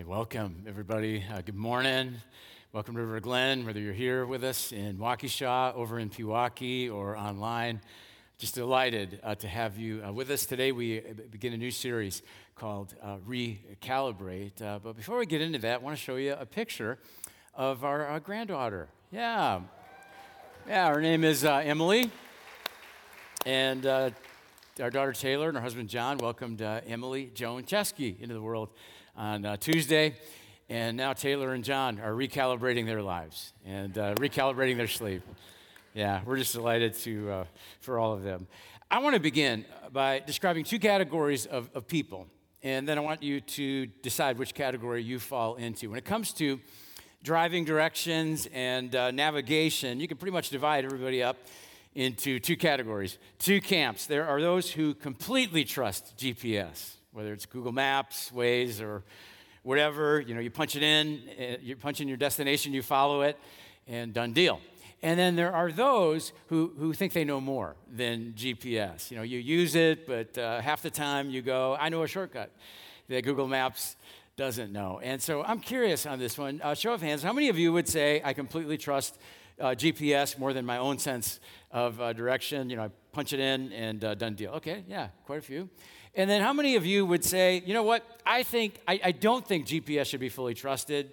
Hey, welcome, everybody. Uh, good morning. Welcome to River Glen, whether you're here with us in Waukesha, over in Pewaukee, or online. Just delighted uh, to have you uh, with us today. We begin a new series called uh, Recalibrate. Uh, but before we get into that, I want to show you a picture of our uh, granddaughter. Yeah. Yeah, her name is Emily. And our daughter Taylor and her husband John welcomed Emily Joan Chesky into the world on uh, Tuesday. And now Taylor and John are recalibrating their lives and uh, recalibrating their sleep. Yeah, we're just delighted to, uh, for all of them. I want to begin by describing two categories of, of people, and then I want you to decide which category you fall into. When it comes to driving directions and uh, navigation, you can pretty much divide everybody up into two categories, two camps. There are those who completely trust GPS whether it's Google Maps, Waze, or whatever. You know, you punch it in, eh, you punch in your destination, you follow it, and done deal. And then there are those who, who think they know more than GPS. You know, you use it, but uh, half the time you go, I know a shortcut that Google Maps doesn't know. And so I'm curious on this one. Uh, show of hands, how many of you would say I completely trust uh, GPS more than my own sense of uh, direction? You know, I punch it in and uh, done deal. Okay, yeah, quite a few. And then how many of you would say, you know what, I think, I, I don't think GPS should be fully trusted.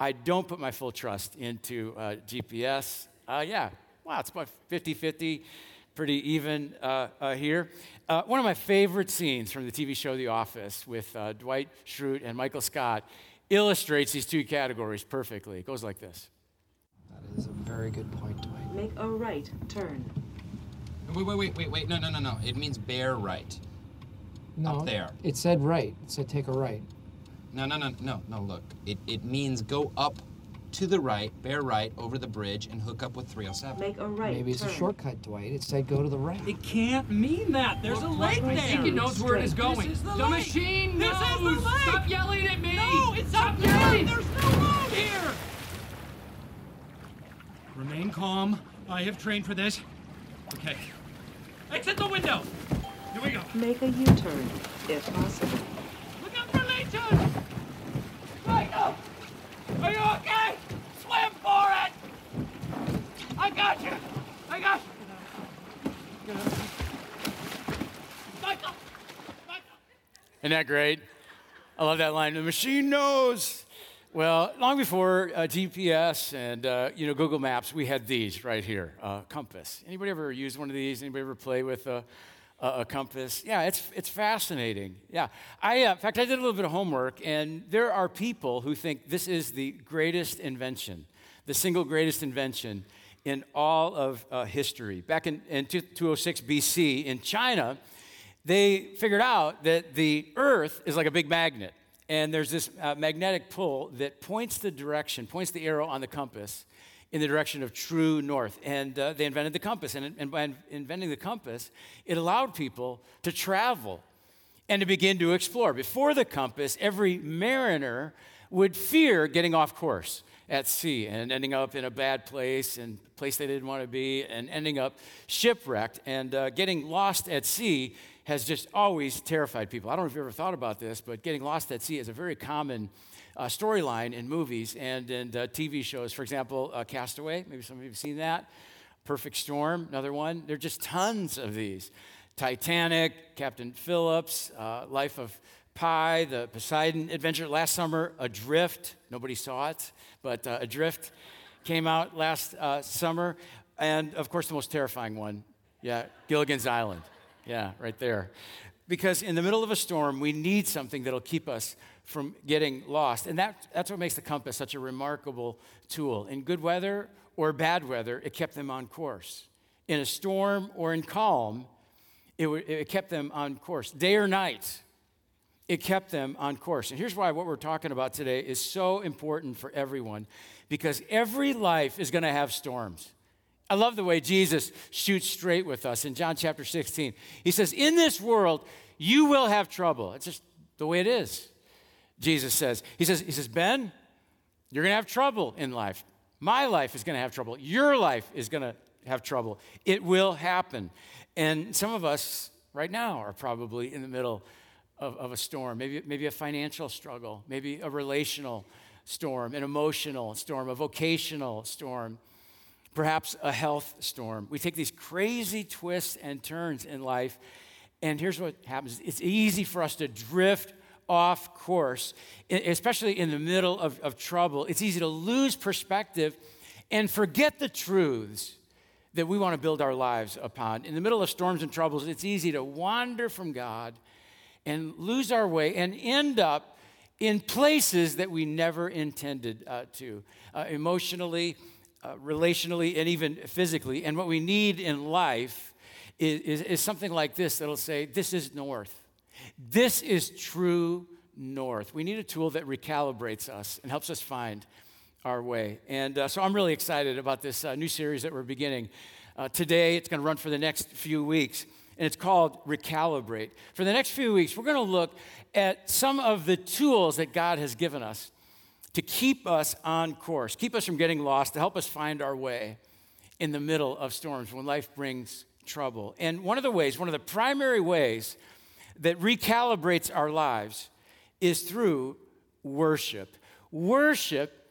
I don't put my full trust into uh, GPS. Uh, yeah, wow, it's about 50 50, pretty even uh, uh here. Uh, one of my favorite scenes from the TV show The Office with uh, Dwight Schrute and Michael Scott illustrates these two categories perfectly. It goes like this That is a very good point, Dwight. Make a right turn. Wait, wait, wait, wait, wait. No, no, no, no. It means bear right. No, Up there. It said right. It said take a right. No, no, no, no, no. Look, it, it means go up to the right, bear right over the bridge, and hook up with 307. Make a right Maybe it's turn. a shortcut, Dwight. It said go to the right. It can't mean that. There's a lake there. there. think it knows where it is going. This is the the light. machine This knows. is the light. Stop yelling at me. No, it's Stop up yelling. there. There's no road here. Remain calm. I have trained for this. Okay. Exit the window. Here we go. Make a U-turn, if possible. Look out for leeches. Michael, are you okay? Swim for it. I got you. I got you. Michael. Michael. Isn't that great? I love that line. The machine knows. Well, long before uh, GPS and uh, you know Google Maps, we had these right here, uh, compass. Anybody ever use one of these? Anybody ever play with a, a, a compass? Yeah, it's it's fascinating. Yeah, I uh, in fact I did a little bit of homework, and there are people who think this is the greatest invention, the single greatest invention in all of uh, history. Back in, in 206 BC in China, they figured out that the Earth is like a big magnet. And there's this uh, magnetic pull that points the direction, points the arrow on the compass in the direction of true north. And uh, they invented the compass. And, and by inventing the compass, it allowed people to travel and to begin to explore. Before the compass, every mariner would fear getting off course at sea and ending up in a bad place and place they didn't want to be and ending up shipwrecked and uh, getting lost at sea has just always terrified people. I don't know if you ever thought about this, but getting lost at sea is a very common uh, storyline in movies and in uh, TV shows. For example, uh, Castaway, maybe some of you have seen that. Perfect Storm, another one. There are just tons of these. Titanic, Captain Phillips, uh, Life of Pi, the Poseidon Adventure last summer, Adrift. Nobody saw it, but uh, Adrift came out last uh, summer. And of course, the most terrifying one, yeah, Gilligan's Island. Yeah, right there. Because in the middle of a storm, we need something that'll keep us from getting lost. And that, that's what makes the compass such a remarkable tool. In good weather or bad weather, it kept them on course. In a storm or in calm, it, w- it kept them on course. Day or night, it kept them on course. And here's why what we're talking about today is so important for everyone because every life is going to have storms. I love the way Jesus shoots straight with us in John chapter 16. He says, In this world, you will have trouble. It's just the way it is. Jesus says, He says, he says Ben, you're going to have trouble in life. My life is going to have trouble. Your life is going to have trouble. It will happen. And some of us right now are probably in the middle of, of a storm, maybe, maybe a financial struggle, maybe a relational storm, an emotional storm, a vocational storm, perhaps a health storm. We take these crazy twists and turns in life, and here's what happens it's easy for us to drift off course, especially in the middle of, of trouble. It's easy to lose perspective and forget the truths that we want to build our lives upon. In the middle of storms and troubles, it's easy to wander from God and lose our way and end up in places that we never intended uh, to, uh, emotionally, uh, relationally, and even physically. And what we need in life is, is, is something like this that'll say, This is north. This is true north. We need a tool that recalibrates us and helps us find our way. And uh, so I'm really excited about this uh, new series that we're beginning. Uh, today, it's going to run for the next few weeks, and it's called Recalibrate. For the next few weeks, we're going to look at some of the tools that God has given us to keep us on course, keep us from getting lost, to help us find our way in the middle of storms when life brings trouble. And one of the ways, one of the primary ways that recalibrates our lives is through worship. Worship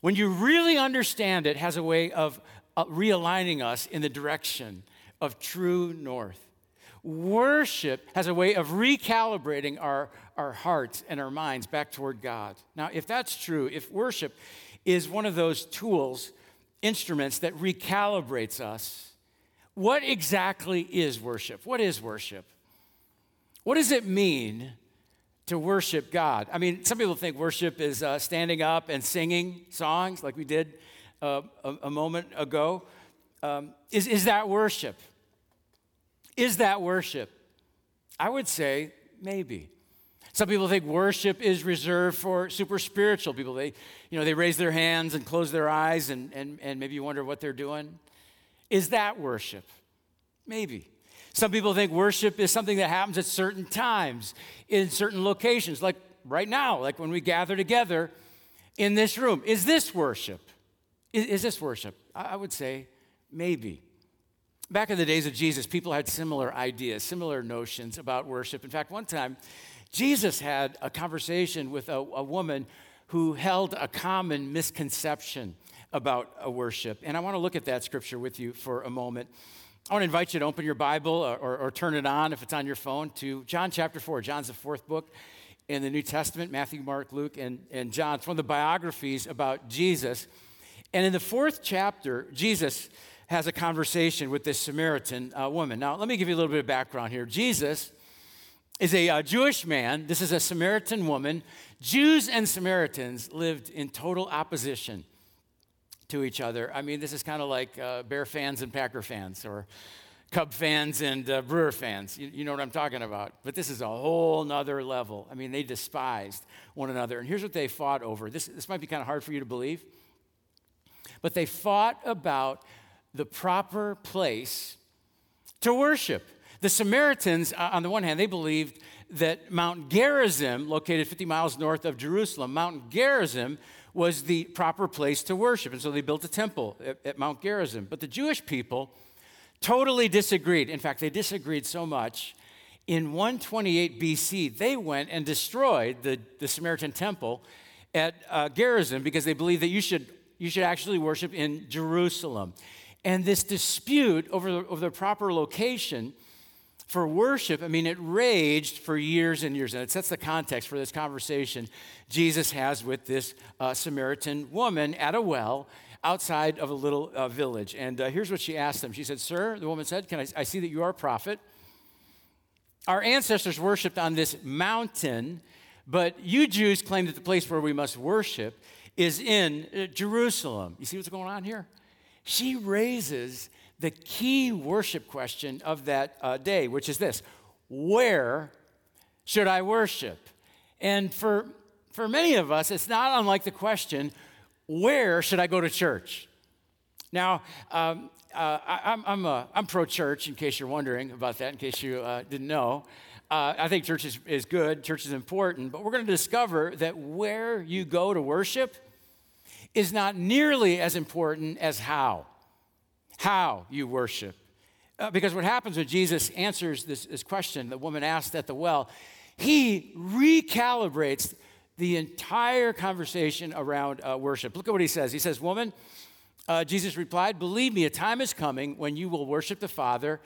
when you really understand it, has a way of uh, realigning us in the direction of true north. Worship has a way of recalibrating our, our hearts and our minds back toward God. Now, if that's true, if worship is one of those tools, instruments that recalibrates us, what exactly is worship? What is worship? What does it mean to worship God. I mean, some people think worship is uh, standing up and singing songs like we did uh, a, a, moment ago. Um, is, is that worship? Is that worship? I would say maybe. Some people think worship is reserved for super spiritual people. They, you know, they raise their hands and close their eyes and, and, and maybe you wonder what they're doing. Is that worship? Maybe. Some people think worship is something that happens at certain times, in certain locations, like right now, like when we gather together in this room. Is this worship? Is, is this worship? I would say maybe. Back in the days of Jesus, people had similar ideas, similar notions about worship. In fact, one time, Jesus had a conversation with a, a woman who held a common misconception about worship. And I want to look at that scripture with you for a moment. I want to invite you to open your Bible or, or, or, turn it on if it's on your phone to John chapter 4. John's the fourth book in the New Testament Matthew, Mark, Luke, and, and John. It's one of the biographies about Jesus. And in the fourth chapter, Jesus has a conversation with this Samaritan uh, woman. Now, let me give you a little bit of background here. Jesus is a uh, Jewish man, this is a Samaritan woman. Jews and Samaritans lived in total opposition to each other. I mean, this is kind of like uh, Bear fans and Packer fans, or Cub fans and uh, Brewer fans. You, you, know what I'm talking about. But this is a whole nother level. I mean, they despised one another. And here's what they fought over. This, this might be kind of hard for you to believe, but they fought about the proper place to worship. The Samaritans, uh, on the one hand, they believed that Mount Gerizim, located 50 miles north of Jerusalem, Mount Gerizim was the proper place to worship. And so they built a temple at, at Mount Gerizim. But the Jewish people totally disagreed. In fact, they disagreed so much. In 128 BC, they went and destroyed the, the Samaritan temple at uh, Gerizim because they believed that you should, you should actually worship in Jerusalem. And this dispute over the, over the proper location for worship, I mean, it raged for years and years. And it sets the context for this conversation Jesus has with this uh, Samaritan woman at a well outside of a little uh, village. And uh, here's what she asked him She said, Sir, the woman said, Can I, I see that you are a prophet? Our ancestors worshiped on this mountain, but you Jews claim that the place where we must worship is in uh, Jerusalem. You see what's going on here? She raises the key worship question of that uh, day, which is this Where should I worship? And for, for many of us, it's not unlike the question Where should I go to church? Now, um, uh, I, am I'm, I'm, I'm pro church, in case you're wondering about that, in case you uh, didn't know. Uh, I think church is, is good, church is important, but we're going to discover that where you go to worship is not nearly as important as how how you worship. Uh, because what happens when Jesus answers this, this question the woman asked at the well, he recalibrates the entire conversation around uh, worship. Look at what he says. He says, Woman, uh, Jesus replied, Believe me, a time is coming when you will worship the Father,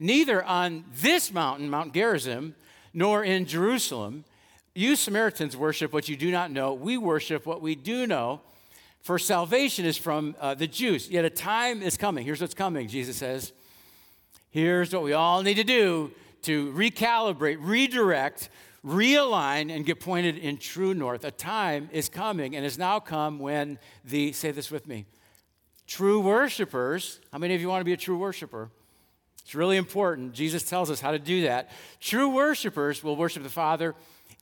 neither on this mountain, Mount Gerizim, nor in Jerusalem. You Samaritans worship what you do not know. We worship what we do know. For salvation is from uh, the Jews. Yet a time is coming. Here's what's coming, Jesus says. Here's what we all need to do to recalibrate, redirect, realign, and get pointed in true north. A time is coming and has now come when the, say this with me, true worshipers, how many of you want to be a true worshiper? It's really important. Jesus tells us how to do that. True worshipers will worship the Father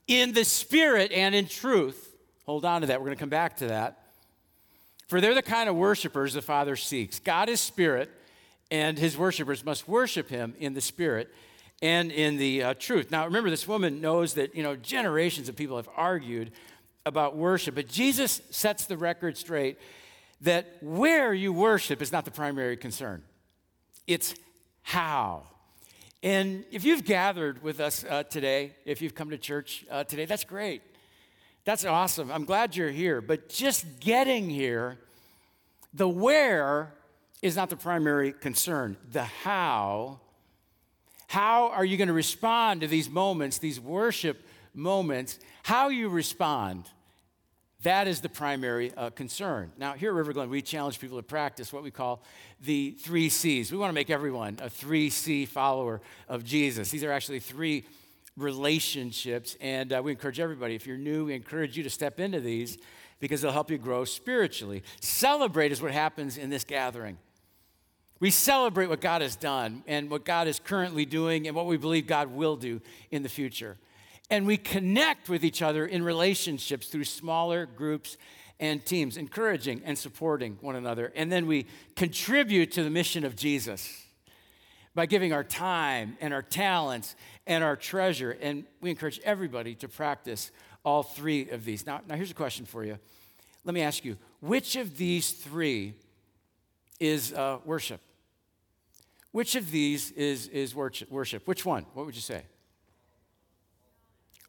in the Spirit and in truth. Hold on to that. We're going to come back to that. For they're the kind of worshipers the Father seeks. God is Spirit, and his worshipers must worship him in the Spirit and in the uh, truth. Now, remember, this woman knows that, you know, generations of people have argued about worship, but Jesus sets the record straight that where you worship is not the primary concern, it's how. And if you've gathered with us uh, today, if you've come to church uh, today, that's great. That's awesome. I'm glad you're here. But just getting here, the where is not the primary concern. The how, how are you going to respond to these moments, these worship moments? How you respond that is the primary uh, concern. Now, here at River Glen, we challenge people to practice what we call the three C's. We want to make everyone a three C follower of Jesus. These are actually three relationships, and uh, we encourage everybody, if you're new, we encourage you to step into these because they'll help you grow spiritually. Celebrate is what happens in this gathering. We celebrate what God has done and what God is currently doing and what we believe God will do in the future. And we connect with each other in relationships through smaller groups and teams, encouraging and supporting one another. And then we contribute to the mission of Jesus by giving our time and our talents and our treasure. And we encourage everybody to practice all three of these. Now, now here's a question for you. Let me ask you which of these three is uh, worship? Which of these is, is worship? Which one? What would you say?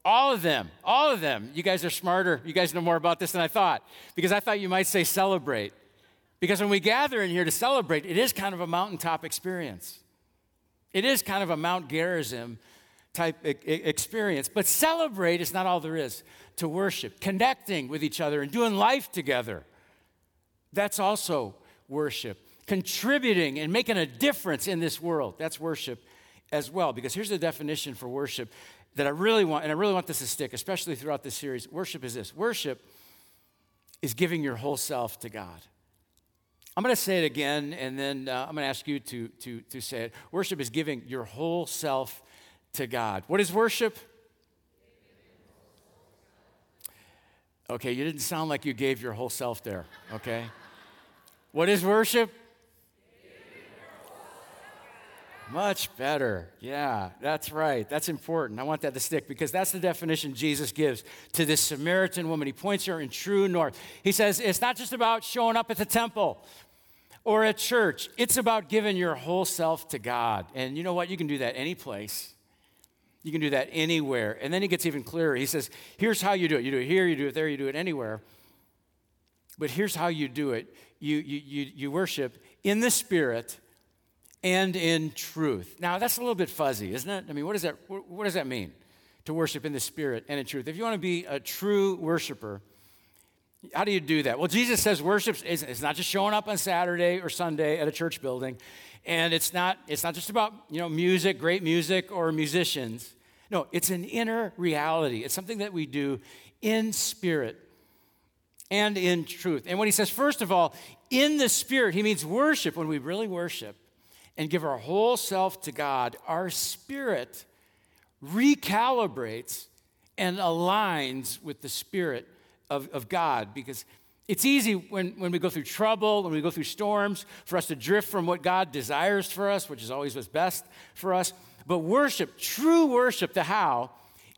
All of them, all of them. You guys are smarter. You guys know more about this than I thought because I thought you might say celebrate. Because when we gather in here to celebrate, it is kind of a mountaintop experience. It is kind of a Mount Gerizim type experience. But celebrate is not all there is to worship, connecting with each other and doing life together. That's also worship. Contributing and making a difference in this world. That's worship as well. Because here's the definition for worship that I really want, and I really want this to stick, especially throughout this series. Worship is this worship is giving your whole self to God. I'm going to say it again, and then uh, I'm going to ask you to, to, to say it. Worship is giving your whole self to God. What is worship? Okay, you didn't sound like you gave your whole self there, okay? What is worship? Much better. Yeah, that's right. That's important. I want that to stick because that's the definition Jesus gives to this Samaritan woman. He points her in true north. He says it's not just about showing up at the temple or at church, it's about giving your whole self to God. And you know what? You can do that any place. You can do that anywhere. And then he gets even clearer. He says, here's how you do it. You do it here, you do it there, you do it anywhere. But here's how you do it you, you, you, you worship in the Spirit and in truth. Now, that's a little bit fuzzy, isn't it? I mean, what does that, what does that mean? To worship in the Spirit and in truth. If you want to be a true worshiper, how do you do that? Well, Jesus says worship is it's not just showing up on Saturday or Sunday at a church building, and it's not it's not just about you know music, great music, or musicians. No, it's an inner reality. It's something that we do in spirit and in truth. And when he says, first of all, in the spirit, he means worship when we really worship and give our whole self to God, our spirit recalibrates and aligns with the spirit of, of God because it's easy when, when we go through trouble, when we go through storms, for us to drift from what God desires for us, which is always what's best for us. But worship, true worship, the how,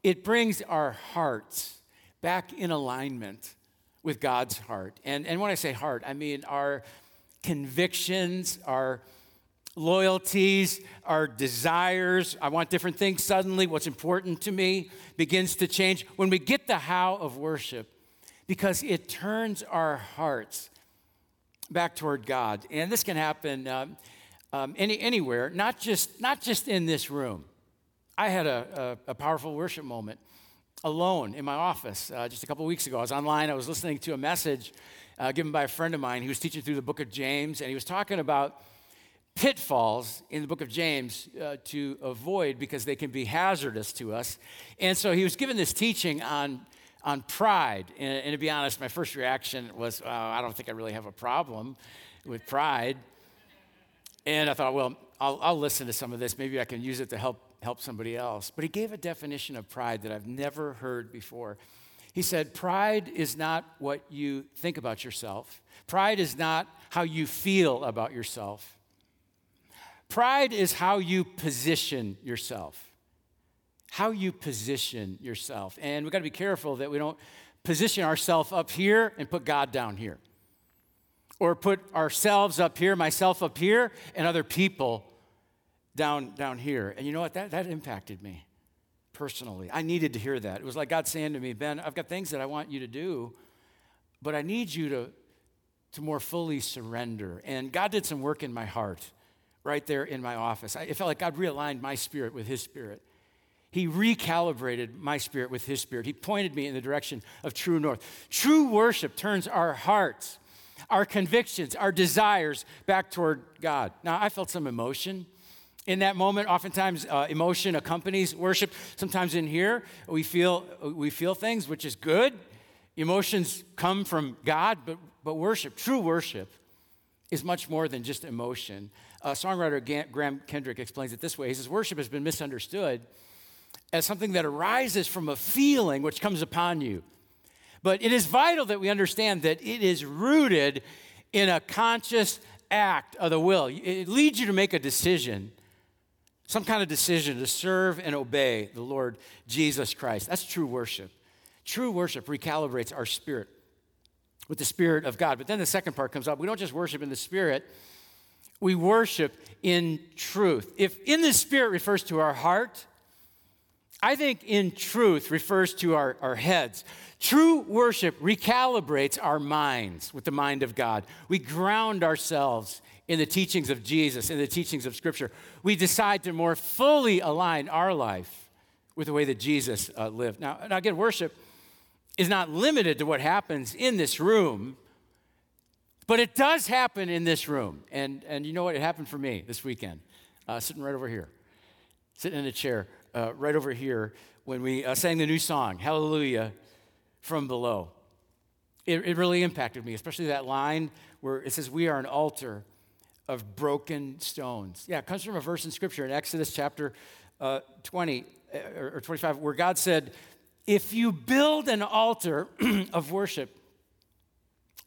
it brings our hearts back in alignment with God's heart. And, and when I say heart, I mean our convictions, our loyalties, our desires. I want different things. Suddenly, what's important to me begins to change when we get the how of worship because it turns our hearts back toward God. And this can happen um, um, any, anywhere, not just, not just in this room. I had a, a, a powerful worship moment alone in my office uh, just a couple weeks ago. I was online, I was listening to a message uh, given by a friend of mine. He was teaching through the book of James, and he was talking about pitfalls in the book of James uh, to avoid because they can be hazardous to us. And so he was given this teaching on, on pride. And, and to be honest, my first reaction was, oh, I don't think I really have a problem with pride. And I thought, well, I'll, I'll listen to some of this. Maybe I can use it to help, help somebody else. But he gave a definition of pride that I've never heard before. He said, Pride is not what you think about yourself, pride is not how you feel about yourself. Pride is how you position yourself. How you position yourself. And we've got to be careful that we don't position ourselves up here and put God down here. Or put ourselves up here, myself up here, and other people down, down here. And you know what? That, that impacted me personally. I needed to hear that. It was like God saying to me, Ben, I've got things that I want you to do, but I need you to, to more fully surrender. And God did some work in my heart right there in my office. I, it felt like God realigned my spirit with His spirit. He recalibrated my spirit with His spirit. He pointed me in the direction of true north. True worship turns our hearts, our convictions, our desires back toward God. Now, I felt some emotion in that moment oftentimes uh, emotion accompanies worship sometimes in here we feel we feel things which is good emotions come from god but but worship true worship is much more than just emotion uh, songwriter Graham Kendrick explains it this way. He says, Worship has been misunderstood as something that arises from a feeling which comes upon you. But it is vital that we understand that it is rooted in a conscious act of the will. It leads you to make a decision, some kind of decision to serve and obey the Lord Jesus Christ. That's true worship. True worship recalibrates our spirit with the Spirit of God. But then the second part comes up. We don't just worship in the Spirit, we worship in truth. If in the Spirit refers to our heart, I think in truth refers to our, our heads. True worship recalibrates our minds with the mind of God. We ground ourselves in the teachings of Jesus, in the teachings of Scripture. We decide to more fully align our life with the way that Jesus uh, lived. Now, now, again, worship is not limited to what happens in this room but it does happen in this room. And, and you know what? It happened for me this weekend, uh, sitting right over here, sitting in a chair uh, right over here when we uh, sang the new song, Hallelujah from Below. It, it really impacted me, especially that line where it says, We are an altar of broken stones. Yeah, it comes from a verse in Scripture in Exodus chapter uh, 20 uh, or 25, where God said, If you build an altar of worship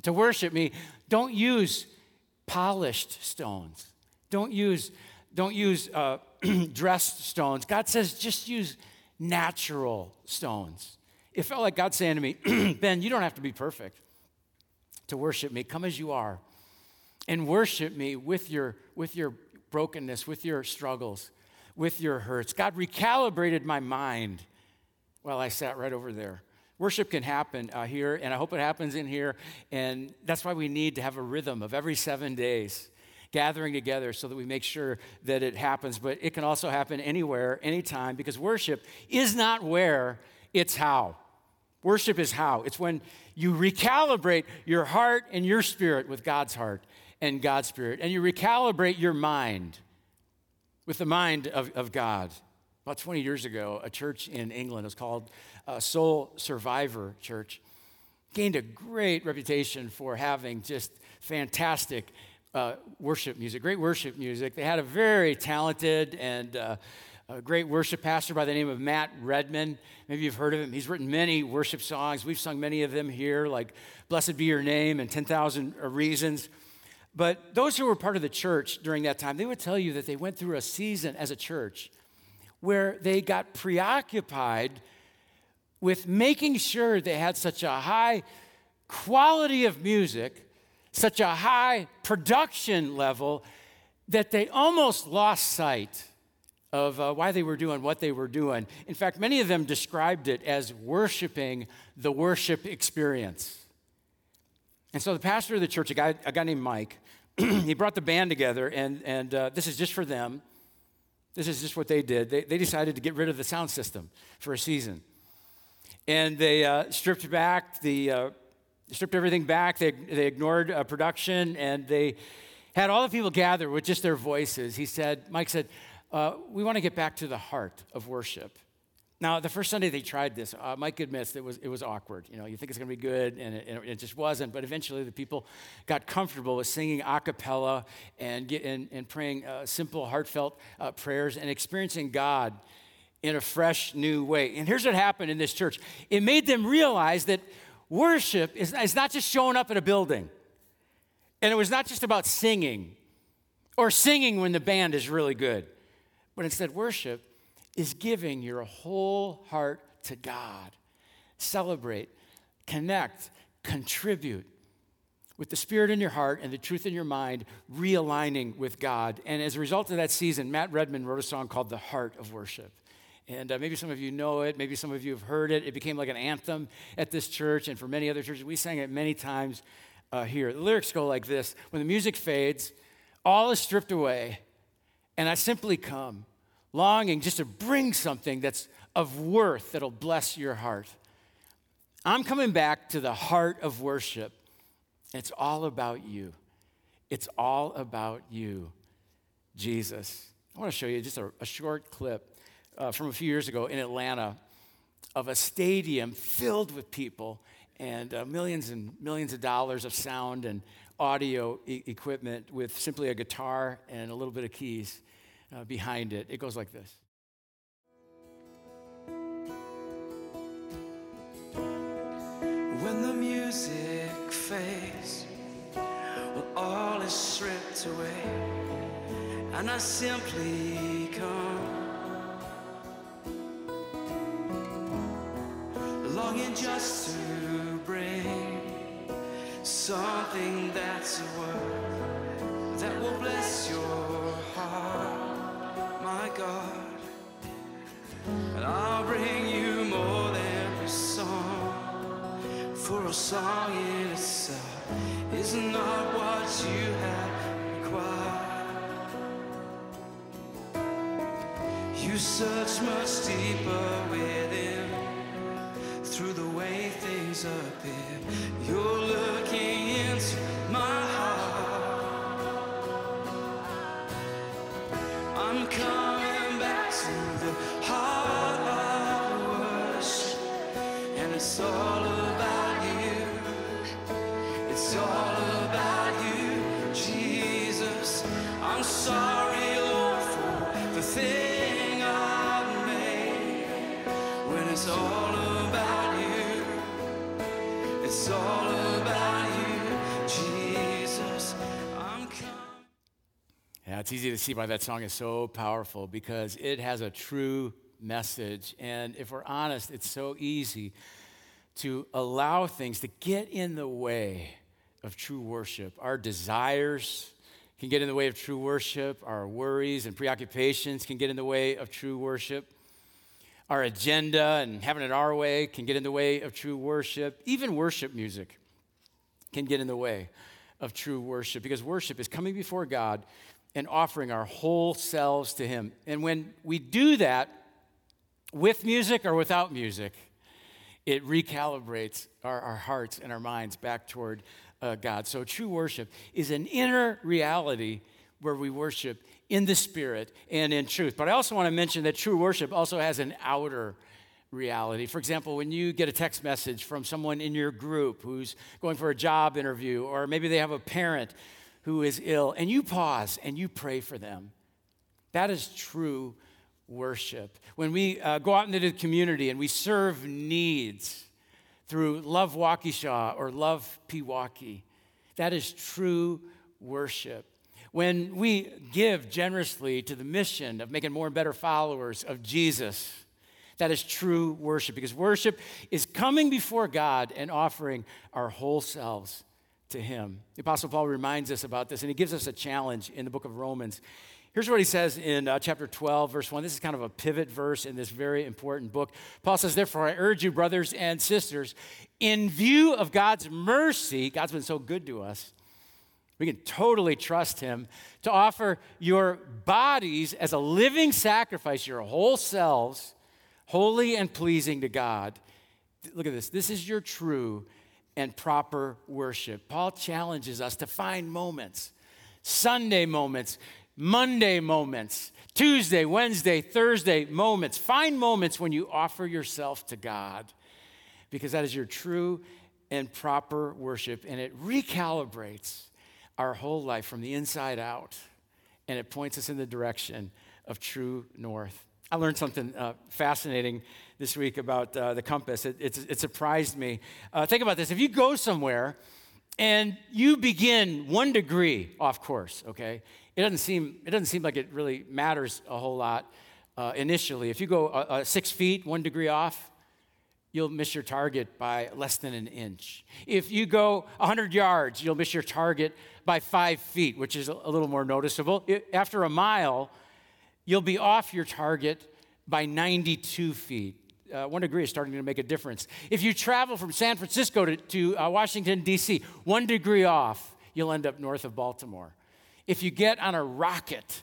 to worship me, don't use polished stones. Don't use, don't use uh, dressed stones. God says just use natural stones. It felt like God saying to me, Ben, you don't have to be perfect to worship me. Come as you are and worship me with your, with your brokenness, with your struggles, with your hurts. God recalibrated my mind while I sat right over there. Worship can happen uh, here, and I hope it happens in here. And that's why we need to have a rhythm of every seven days gathering together so that we make sure that it happens. But it can also happen anywhere, anytime, because worship is not where, it's how. Worship is how. It's when you recalibrate your heart and your spirit with God's heart and God's spirit, and you recalibrate your mind with the mind of, of God. About 20 years ago, a church in England was called uh, Soul Survivor Church. Gained a great reputation for having just fantastic uh, worship music, great worship music. They had a very talented and uh, a great worship pastor by the name of Matt Redman. Maybe you've heard of him. He's written many worship songs. We've sung many of them here, like Blessed Be Your Name and 10,000 Reasons. But those who were part of the church during that time, they would tell you that they went through a season as a church where they got preoccupied with making sure they had such a high quality of music, such a high production level, that they almost lost sight of uh, why they were doing what they were doing. In fact, many of them described it as worshiping the worship experience. And so the pastor of the church, a guy, a guy named Mike, he brought the band together, and, and uh, this is just for them. This is just what they did. They, they decided to get rid of the sound system for a season. And they uh, stripped back the, uh, stripped everything back. They, they ignored uh, production, and they had all the people gather with just their voices. He said, Mike said, uh, we want to get back to the heart of worship. Now, the first Sunday they tried this, uh, Mike admits it was, it was awkward. You know, you think it's going to be good, and it, it, just wasn't. But eventually, the people got comfortable with singing a cappella and, and, and praying uh, simple, heartfelt uh, prayers and experiencing God in a fresh, new way. And here's what happened in this church it made them realize that worship is, is not just showing up at a building, and it was not just about singing or singing when the band is really good, but instead, worship is giving your whole heart to God. Celebrate, connect, contribute with the spirit in your heart and the truth in your mind, realigning with God. And as a result of that season, Matt Redman wrote a song called The Heart of Worship. And uh, maybe some of you know it, maybe some of you have heard it. It became like an anthem at this church and for many other churches. We sang it many times uh, here. The lyrics go like this When the music fades, all is stripped away, and I simply come longing just to bring something that's of worth that'll bless your heart. I'm coming back to the heart of worship. It's all about you. It's all about you, Jesus. I want to show you just a, a short clip uh, from a few years ago in Atlanta of a stadium filled with people and uh, millions and millions of dollars of sound and audio e- equipment with simply a guitar and a little bit of keys uh, behind it. It goes like this. When the music fades, when all is stripped away, and I simply come, longing just to bring something that's a word that will bless your heart, my God. And I'll bring you more than every song, for a song in itself is not what you have required. You search much deeper within through the way things appear. You're looking into my heart. I'm coming back to the heart of worship, and it's all about you. It's all about you, Jesus. I'm sorry, Lord, for the thing I've made. When it's all about Yeah, it's easy to see why that song is so powerful because it has a true message. And if we're honest, it's so easy to allow things to get in the way of true worship. Our desires can get in the way of true worship, our worries and preoccupations can get in the way of true worship. Our agenda and having it our way can get in the way of true worship. Even worship music can get in the way of true worship because worship is coming before God and offering our whole selves to Him. And when we do that with music or without music, it recalibrates our, our hearts and our minds back toward uh, God. So, true worship is an inner reality where we worship in the Spirit and in truth. But I also want to mention that true worship also has an outer reality. For example, when you get a text message from someone in your group who's going for a job interview, or maybe they have a parent who is ill, and you pause and you pray for them, that is true worship. When we uh, go out into the community and we serve needs through Love Waukesha or Love Pewaukee, that is true worship. When we give generously to the mission of making more and better followers of Jesus, that is true worship because worship is coming before God and offering our whole selves to Him. The Apostle Paul reminds us about this, and he gives us a challenge in the book of Romans. Here's what he says in uh, chapter 12, verse 1. This is kind of a pivot verse in this very important book. Paul says, Therefore, I urge you, brothers and sisters, in view of God's mercy, God's been so good to us, we can totally trust Him to offer your bodies as a living sacrifice, your whole selves, holy and pleasing to God. Look at this. This is your true and proper worship. Paul challenges us to find moments, Sunday moments, Monday moments, Tuesday, Wednesday, Thursday moments. Find moments when you offer yourself to God because that is your true and proper worship and it recalibrates our whole life from the inside out and it points us in the direction of true north. I learned something uh, fascinating this week about uh, the compass. It, it, it surprised me. Uh, think about this if you go somewhere and you begin one degree off course, okay, it doesn't seem, it doesn't seem like it really matters a whole lot uh, initially. If you go uh, uh, six feet, one degree off, you'll miss your target by less than an inch. If you go 100 yards, you'll miss your target by five feet, which is a little more noticeable. After a mile, you'll be off your target by 92 feet. Uh, one degree is starting to make a difference. If you travel from San Francisco to, to uh, Washington, D.C., one degree off, you'll end up north of Baltimore. If you get on a rocket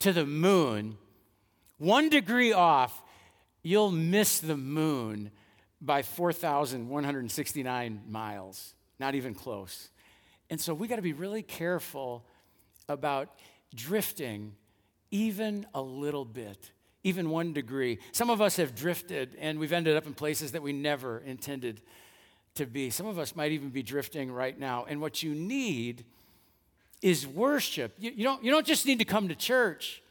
to the moon, one degree off, you'll miss the moon by 4,169 miles. Not even close. And so we got to be really careful about drifting even a little bit, even one degree. Some of us have drifted and we've ended up in places that we never intended to be. Some of us might even be drifting right now. And what you need is worship. You, you, don't, you don't just need to come to church,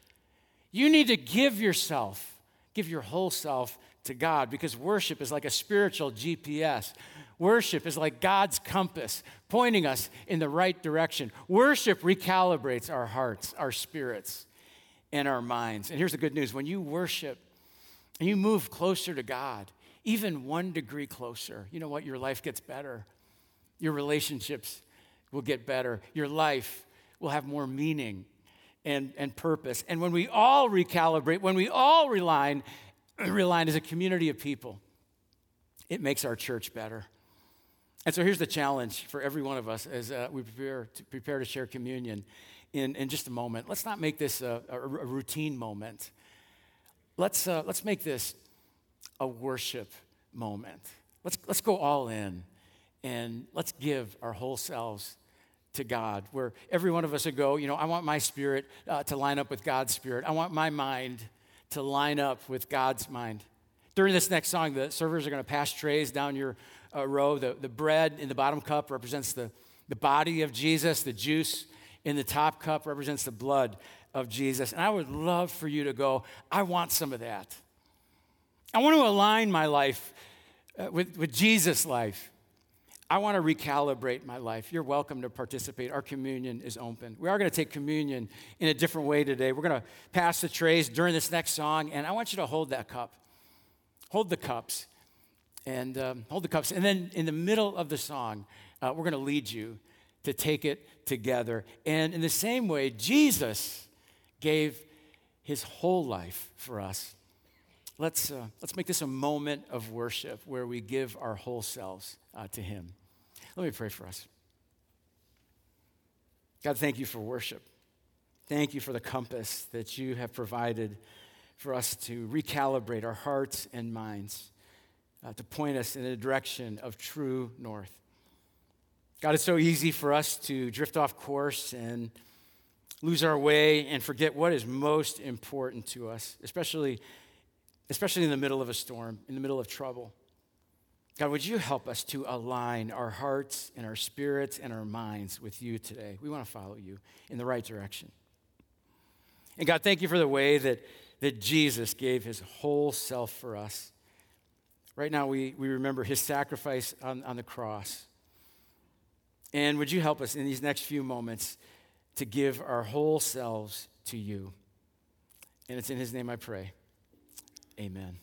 you need to give yourself, give your whole self to God because worship is like a spiritual GPS. Worship is like God's compass pointing us in the right direction. Worship recalibrates our hearts, our spirits, and our minds. And here's the good news when you worship and you move closer to God, even one degree closer, you know what? Your life gets better. Your relationships will get better. Your life will have more meaning and, and purpose. And when we all recalibrate, when we all rely, rely as a community of people, it makes our church better. And so here's the challenge for every one of us as uh, we prepare to, prepare to share communion in, in just a moment. Let's not make this a, a, a routine moment. Let's, uh, let's make this a worship moment. Let's, let's go all in and let's give our whole selves to God, where every one of us would go, you know, I want my spirit uh, to line up with God's spirit. I want my mind to line up with God's mind. During this next song, the servers are going to pass trays down your uh, row. The, the bread in the bottom cup represents the, the body of Jesus, the juice in the top cup represents the blood of Jesus. And I would love for you to go, I want some of that. I want to align my life uh, with, with Jesus' life. I want to recalibrate my life. You're welcome to participate. Our communion is open. We are going to take communion in a different way today. We're going to pass the trays during this next song, and I want you to hold that cup. Hold the cups, and um, hold the cups. And then in the middle of the song, uh, we're going to lead you to take it together. And in the same way, Jesus gave his whole life for us. Let's, uh, let's make this a moment of worship where we give our whole selves uh, to him. Let me pray for us. God, thank you for worship. Thank you for the compass that you have provided for us to recalibrate our hearts and minds, uh, to point us in a direction of true north. God, it's so easy for us to drift off course and lose our way and forget what is most important to us, especially, especially in the middle of a storm, in the middle of trouble. God, would you help us to align our hearts and our spirits and our minds with you today? We want to follow you in the right direction. And God, thank you for the way that, that Jesus gave his whole self for us. Right now, we, we remember his sacrifice on, on the cross. And would you help us in these next few moments to give our whole selves to you? And it's in his name I pray. Amen.